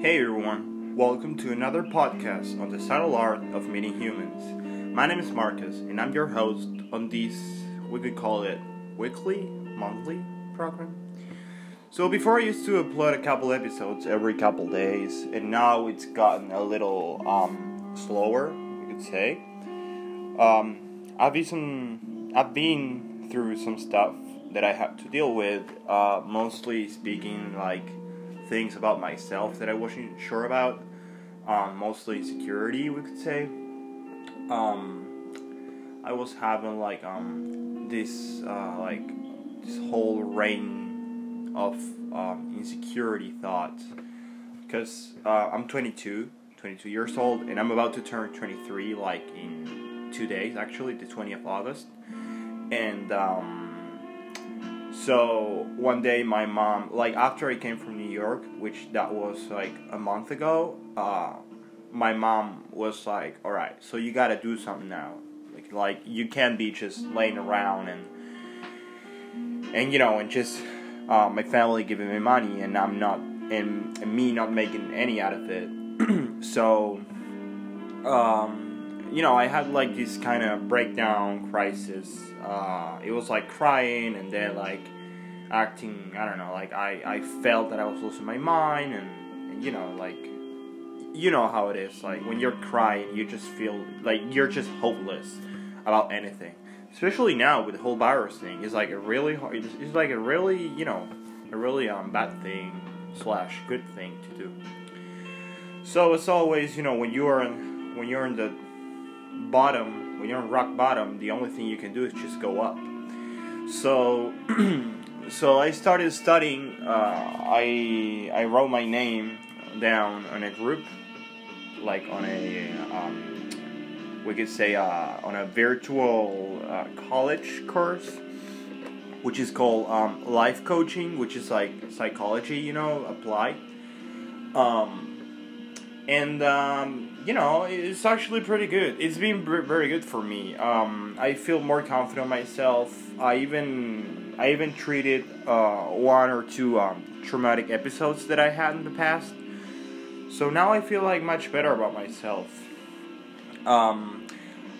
Hey everyone, welcome to another podcast on the subtle art of meeting humans. My name is Marcus, and I'm your host on this, we could call it weekly, monthly program. So before I used to upload a couple episodes every couple days, and now it's gotten a little um, slower, you could say. Um, I've been some, I've been through some stuff that I had to deal with, uh, mostly speaking like things about myself that I wasn't sure about. Um, mostly security, we could say. Um, I was having like um, this uh, like this whole reign of um, insecurity thoughts because uh, I'm 22, 22 years old, and I'm about to turn 23 like in two days, actually, the 20th of August, and um, so one day my mom, like after I came from New York, which that was like a month ago, uh, my mom was like, "All right, so you gotta do something now. Like, like you can't be just laying around and and you know and just uh, my family giving me money and I'm not and, and me not making any out of it. so, um, you know, I had like this kind of breakdown crisis. Uh, it was like crying and then like acting. I don't know. Like I I felt that I was losing my mind and, and you know like you know how it is. Like when you're crying, you just feel like you're just hopeless about anything. Especially now with the whole virus thing, it's like a really hard. It's, it's like a really you know a really um bad thing slash good thing to do. So it's always you know when you are in when you're in the bottom when you're in rock bottom, the only thing you can do is just go up. So so I started studying. Uh, I I wrote my name down on a group, like on a um, we could say uh, on a virtual uh, college course, which is called um, life coaching, which is like psychology, you know, applied. Um, and um, you know, it's actually pretty good. It's been very good for me. Um, I feel more confident myself. I even I even treated uh, one or two um, traumatic episodes that I had in the past. So now I feel like much better about myself. Um,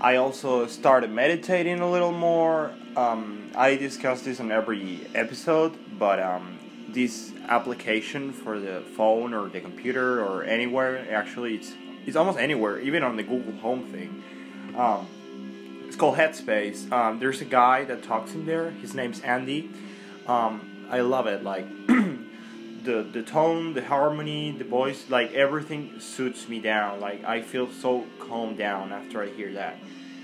I also started meditating a little more. Um, I discuss this on every episode, but um, this application for the phone or the computer or anywhere, actually, it's it's almost anywhere, even on the Google Home thing. Um, called Headspace. Um, there's a guy that talks in there. His name's Andy. Um, I love it. Like the the tone, the harmony, the voice, like everything suits me down. Like I feel so calmed down after I hear that.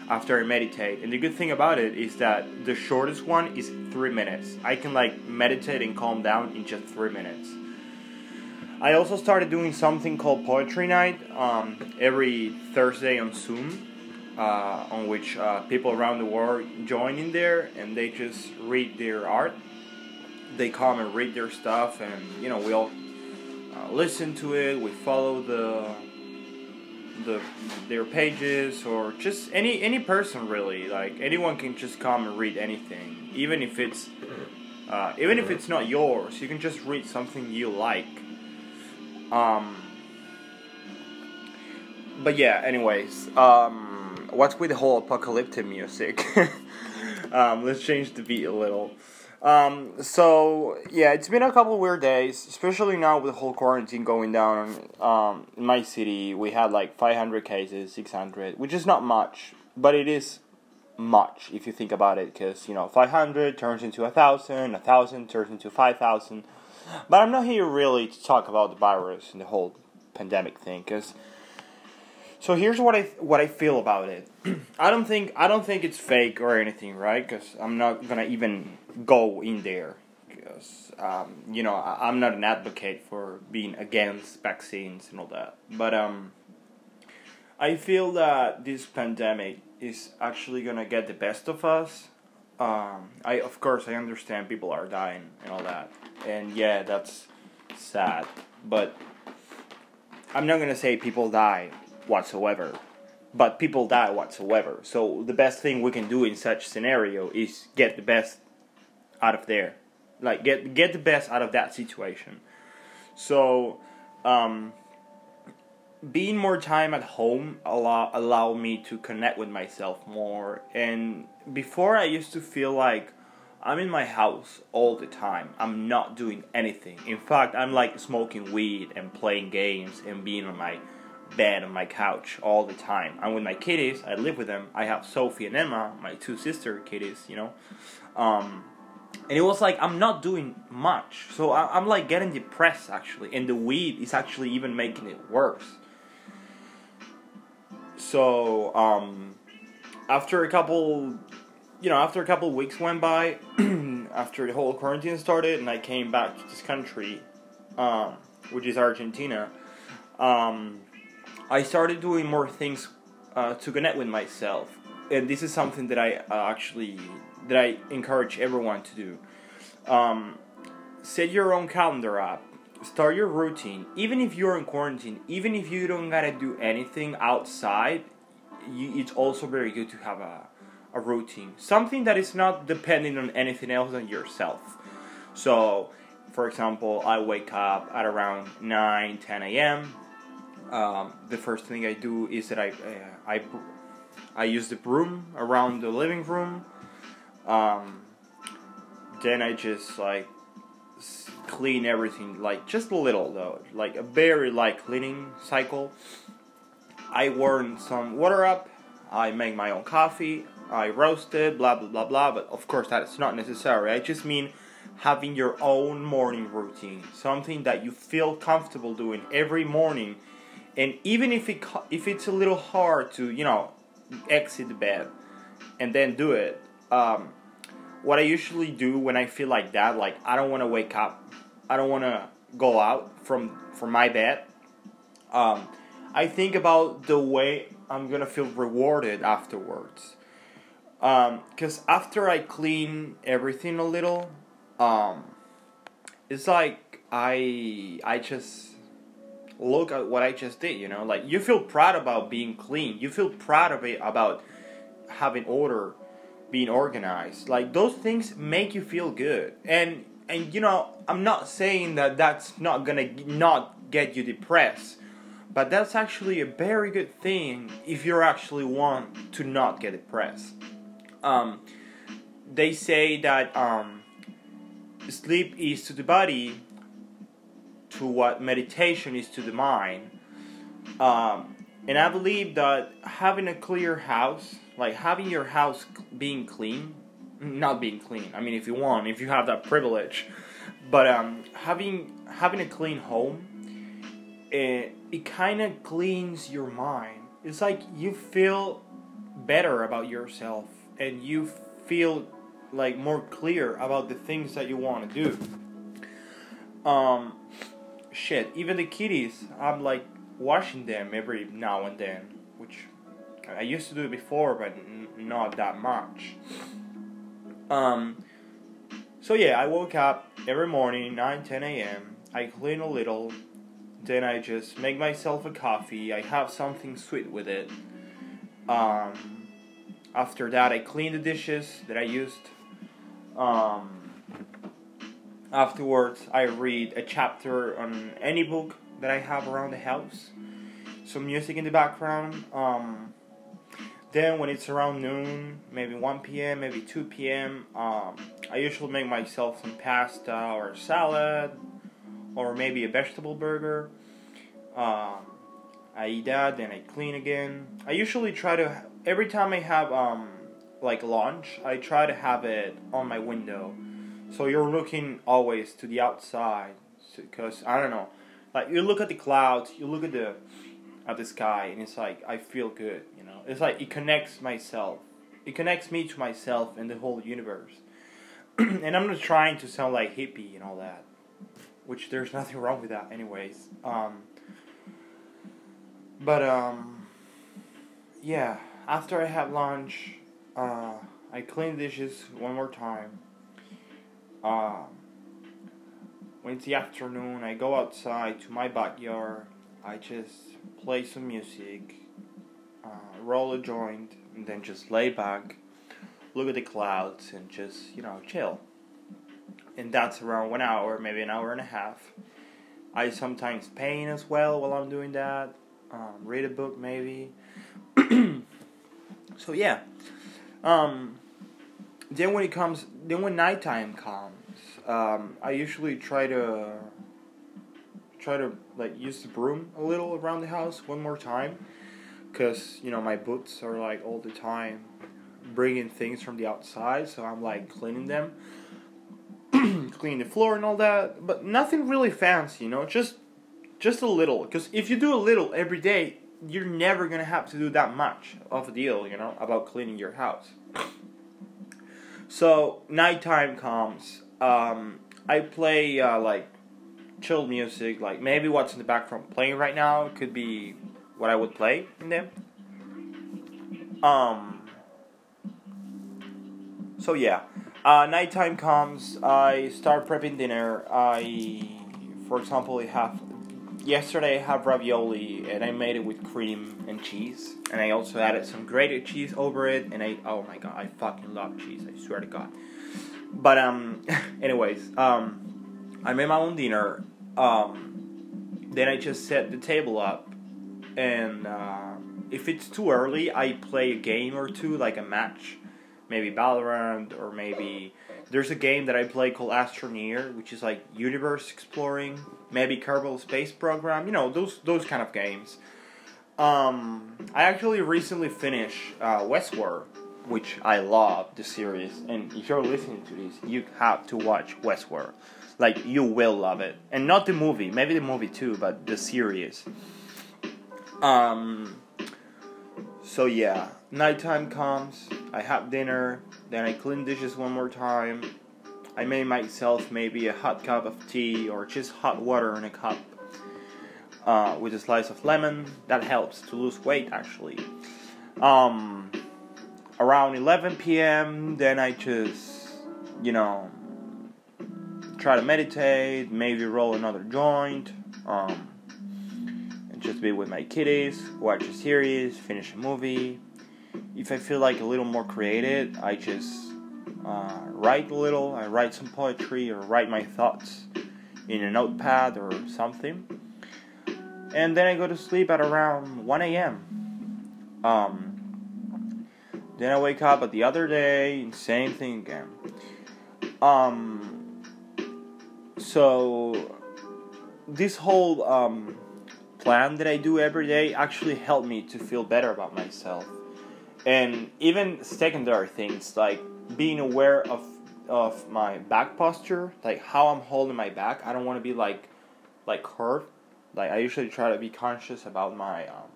After I meditate, and the good thing about it is that the shortest one is three minutes. I can like meditate and calm down in just three minutes. I also started doing something called Poetry Night um, every Thursday on Zoom uh, on which uh, people around the world join in there and they just read their art. They come and read their stuff, and you know we all uh, listen to it. We follow the the their pages or just any any person really. Like anyone can just come and read anything, even if it's uh, even if it's not yours. You can just read something you like. Um, but yeah. Anyways. Um, what's with the whole apocalyptic music? um, let's change the beat a little. Um, so yeah, it's been a couple weird days, especially now with the whole quarantine going down. Um, in my city, we had like 500 cases, 600, which is not much, but it is much if you think about it, because you know 500 turns into a thousand, a thousand turns into 5,000. But I'm not here really to talk about the virus and the whole pandemic thing, because so here's what I what I feel about it. I don't think I don't think it's fake or anything, right? Because I'm not gonna even go in there. Because um, you know I, am not an advocate for being against vaccines and all that. But um, I feel that this pandemic is actually gonna get the best of us. Um, I of course I understand people are dying and all that, and yeah, that's sad. But I'm not gonna say people die whatsoever. But people die whatsoever. So the best thing we can do in such scenario is get the best out of there. Like get get the best out of that situation. So um, being more time at home allow allow me to connect with myself more and before i used to feel like i'm in my house all the time i'm not doing anything in fact i'm like smoking weed and playing games and being on my bed on my couch all the time. I'm with my kitties i live with them. I have sophie and emma my two sister kitties you know? Um, and it was like I'm not doing much, so I, am like getting depressed actually, and the weed is actually even making it worse. So um, after a couple, you know, after a couple weeks went by, after the whole quarantine started, and I came back to this country, um, which is Argentina, um, I started doing more things uh, to connect with myself, and this is something that I uh, actually that I encourage everyone to do. Um, set your own calendar up. Start your routine. Even if you're in quarantine, even if you don't gotta do anything outside, you, it's also very good to have a, a routine. Something that is not depending on anything else than yourself. So, for example, I wake up at around 9 10 a.m. Um, the first thing I do is that I, uh, I, I use the broom around the living room um, then I just like clean everything, like just a little though, like a very light cleaning cycle. I warm some water up. I make my own coffee. I roast it, blah blah blah blah. But of course, that is not necessary. I just mean having your own morning routine, something that you feel comfortable doing every morning, and even if it if it's a little hard to you know exit the bed and then do it, um, what I usually do when I feel like that, like I don't want to wake up, I don't want to go out from from my bed. Um, I think about the way I'm gonna feel rewarded afterwards. Because um, after I clean everything a little, um, it's like I I just look at what I just did. You know, like you feel proud about being clean. You feel proud of it about having order being organized like those things make you feel good and and you know i'm not saying that that's not gonna not get you depressed but that's actually a very good thing if you actually want to not get depressed um, they say that um, sleep is to the body to what meditation is to the mind um, and i believe that having a clear house like having your house being clean, not being clean. I mean, if you want, if you have that privilege, but um, having having a clean home, it it kind of cleans your mind. It's like you feel better about yourself, and you feel like more clear about the things that you want to do. Um, shit. Even the kitties, I'm like washing them every now and then, which I used to do before, but n- not that much. Um, so yeah, I woke up every morning, 9 10 a.m. I clean a little, then I just make myself a coffee. I have something sweet with it. Um, after that, I clean the dishes that I used. Um, afterwards, I read a chapter on any book that I have around the house. Some music in the background. Um, then when it's around noon, maybe 1 p.m., maybe 2 p.m., um, I usually make myself some pasta or salad or maybe a vegetable burger. Um, I eat that, then I clean again. I usually try to every time I have um, like lunch, I try to have it on my window, so you're looking always to the outside. Because I don't know, like you look at the clouds, you look at the at the sky, and it's like I feel good. You know, it's like it connects myself. It connects me to myself and the whole universe. and I'm not trying to sound like hippie and all that, which there's nothing wrong with that, anyways. Um, but um, yeah. After I have lunch, uh, I clean dishes one more time. Um, when it's the afternoon, I go outside to my backyard I just play some music, uh, roll a joint, and then just lay back, look at the clouds, and just, you know, chill. And that's around one hour, maybe an hour and a half. I sometimes paint as well while I'm doing that. um, read a book maybe. so yeah. Um, then when it comes, then when nighttime comes, um, I usually try to try to like use the broom a little around the house one more time, cause you know my boots are like all the time bringing things from the outside, so I'm like cleaning them, cleaning the floor and all that, but nothing really fancy, you know, just just a little. Cause if you do a little every day, you're never gonna have to do that much of a deal, you know, about cleaning your house. So nighttime comes. Um, I play uh, like chill music, like maybe what's in the background playing right now could be what I would play in there. Um. So yeah, uh, nighttime comes. I start prepping dinner. I, for example, have yesterday I have ravioli and I made it with cream and cheese, and I also added some grated cheese over it. And I, oh my god, I fucking love cheese. I swear to God. But um, anyways, um, I made my own dinner. Um, then I just set the table up, and uh, if it's too early, I play a game or two, like a match, maybe Valorant or maybe there's a game that I play called Astroneer, which is like universe exploring, maybe Kerbal Space Program, you know those those kind of games. Um, I actually recently finished uh, Westworld, which I love the series, and if you're listening to this, you have to watch Westworld. Like you will love it, and not the movie, maybe the movie too, but the series. Um. So yeah, nighttime comes. I have dinner. Then I clean dishes one more time. I made myself maybe a hot cup of tea or just hot water in a cup uh, with a slice of lemon. That helps to lose weight actually. Um, around 11 p.m., then I just, you know, try to meditate, maybe roll another joint, um, and just be with my kiddies, watch a series, finish a movie. If I feel like a little more creative, I just uh, write a little. I write some poetry or write my thoughts in a notepad or something. And then I go to sleep at around 1 a.m. Um, then I wake up at the other day, same thing again. Um, so this whole um, plan that I do every day actually helped me to feel better about myself. And even secondary things like being aware of of my back posture, like how I'm holding my back. I don't want to be like like curved. Like I usually try to be conscious about my um,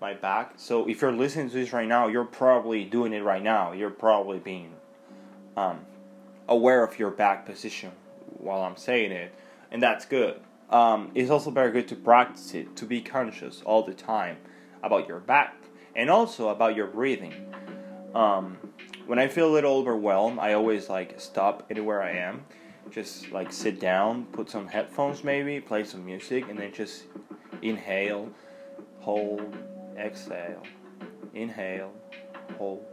my back. So if you're listening to this right now, you're probably doing it right now. You're probably being um, aware of your back position while I'm saying it, and that's good. Um, it's also very good to practice it, to be conscious all the time about your back and also about your breathing. Um, when I feel a little overwhelmed, I always like stop anywhere I am, just like sit down, put some headphones maybe, play some music, and then just inhale, hold, exhale, inhale, hold,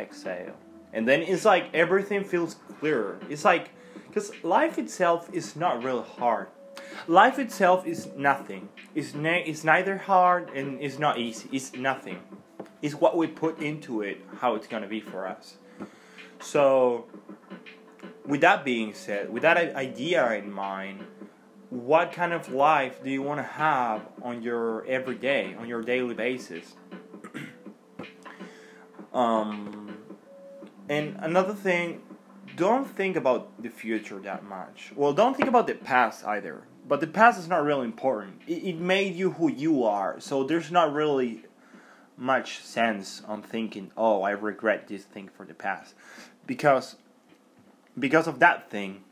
exhale. And then it's like everything feels clearer. It's like, because life itself is not really hard. Life itself is nothing. It's, ne- it's neither hard and it's not easy. It's nothing. It's what we put into it, how it's going to be for us. So, with that being said, with that idea in mind, what kind of life do you want to have on your everyday, on your daily basis? um, and another thing, don't think about the future that much. Well, don't think about the past either. But the past is not really important. It, it made you who you are, so there's not really much sense on thinking, "Oh, I regret this thing for the past," because because of that thing,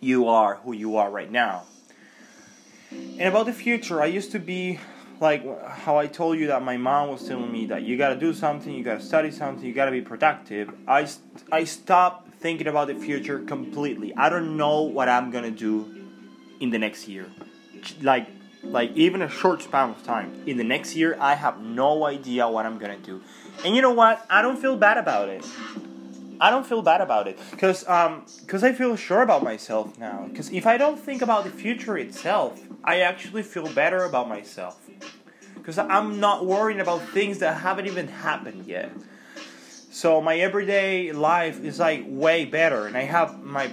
you are who you are right now. And about the future, I used to be like how I told you that my mom was telling me that you gotta do something, you gotta study something, you gotta be productive. I, I stopped thinking about the future completely. I don't know what I'm gonna do in the next year. Like like even a short span of time. In the next year, I have no idea what I'm gonna do. And you know what? I don't feel bad about it. I don't feel bad about it because um because I feel sure about myself now. Because if I don't think about the future itself, I actually feel better about myself. because I'm not worrying about things that haven't even happened yet. So my everyday life is like way better, and I have my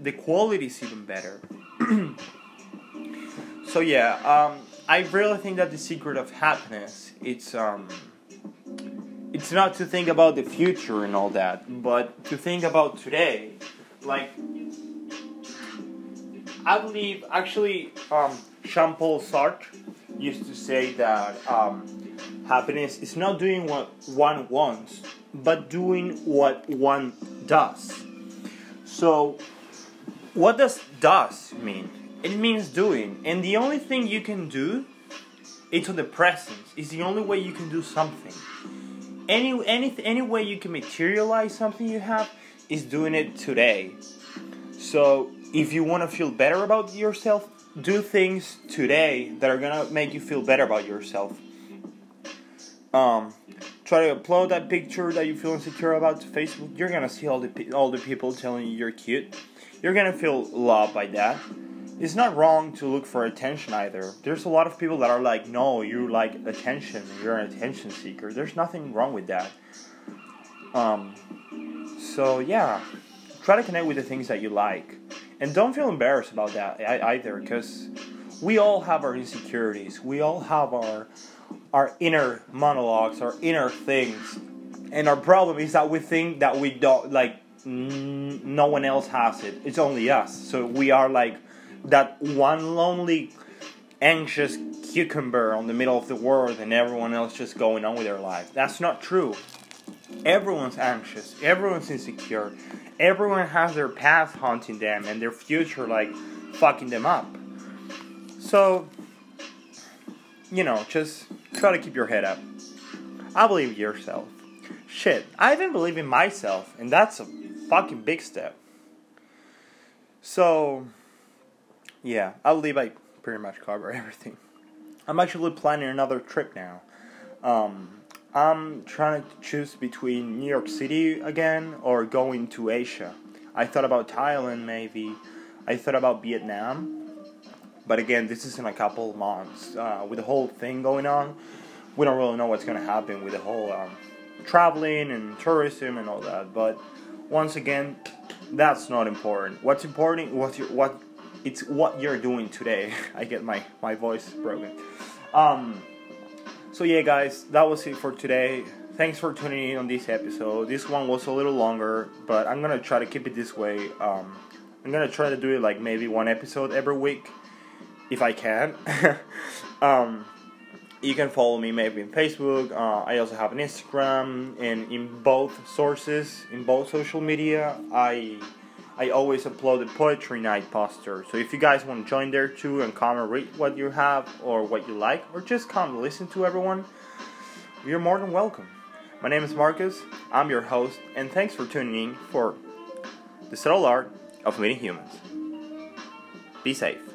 the quality is even better. so yeah, um, I really think that the secret of happiness it's um it's not to think about the future and all that, but to think about today. Like I believe actually um, Jean Paul Sartre used to say that um, happiness is not doing what one wants, but doing what one does. So, what does does mean? It means doing, and the only thing you can do is to the present. It's the only way you can do something. Any any any way you can materialize something you have is doing it today. So if you want to feel better about yourself, do things today that are gonna make you feel better about yourself. Um, try to upload that picture that you feel insecure about to Facebook. You're gonna see all the all the people telling you you're cute. You're gonna feel loved by that. It's not wrong to look for attention either. There's a lot of people that are like, no, you like attention. You're an attention seeker. There's nothing wrong with that. Um, so yeah, try to connect with the things that you like and don't feel embarrassed about that either because we all have our insecurities we all have our our inner monologues our inner things. And our problem is that we think that we don't like n- no one else has it. It's only us. So we are like that one lonely anxious cucumber on the middle of the world and everyone else just going on with their life. That's not true. Everyone's anxious. Everyone's insecure. Everyone has their past haunting them and their future like fucking them up. So, you know, just try to keep your head up. I believe yourself. Shit, I even believe in myself, and that's a fucking big step. So, yeah, I believe I pretty much cover everything. I'm actually planning another trip now. Um, I'm trying to choose between New York City again or going to Asia. I thought about Thailand maybe. I thought about Vietnam. But again, this is in a couple months. Uh, with the whole thing going on, we don't really know what's going to happen with the whole um, traveling and tourism and all that. But once again, that's not important. What's important, what you, what it's what you're doing today. I get my my voice broken. Um, so yeah, guys, that was it for today. Thanks for tuning in on this episode. This one was a little longer, but I'm gonna try to keep it this way. Um, I'm gonna try to do it like maybe one episode every week, if I can. um, you can follow me maybe in Facebook. Uh, I also have an Instagram, and in both sources, in both social media, I I always upload a poetry night poster. So if you guys want to join there too and come and read what you have or what you like, or just come listen to everyone, you're more than welcome. My name is Marcus. I'm your host, and thanks for tuning in for the subtle art of meeting humans. Be safe.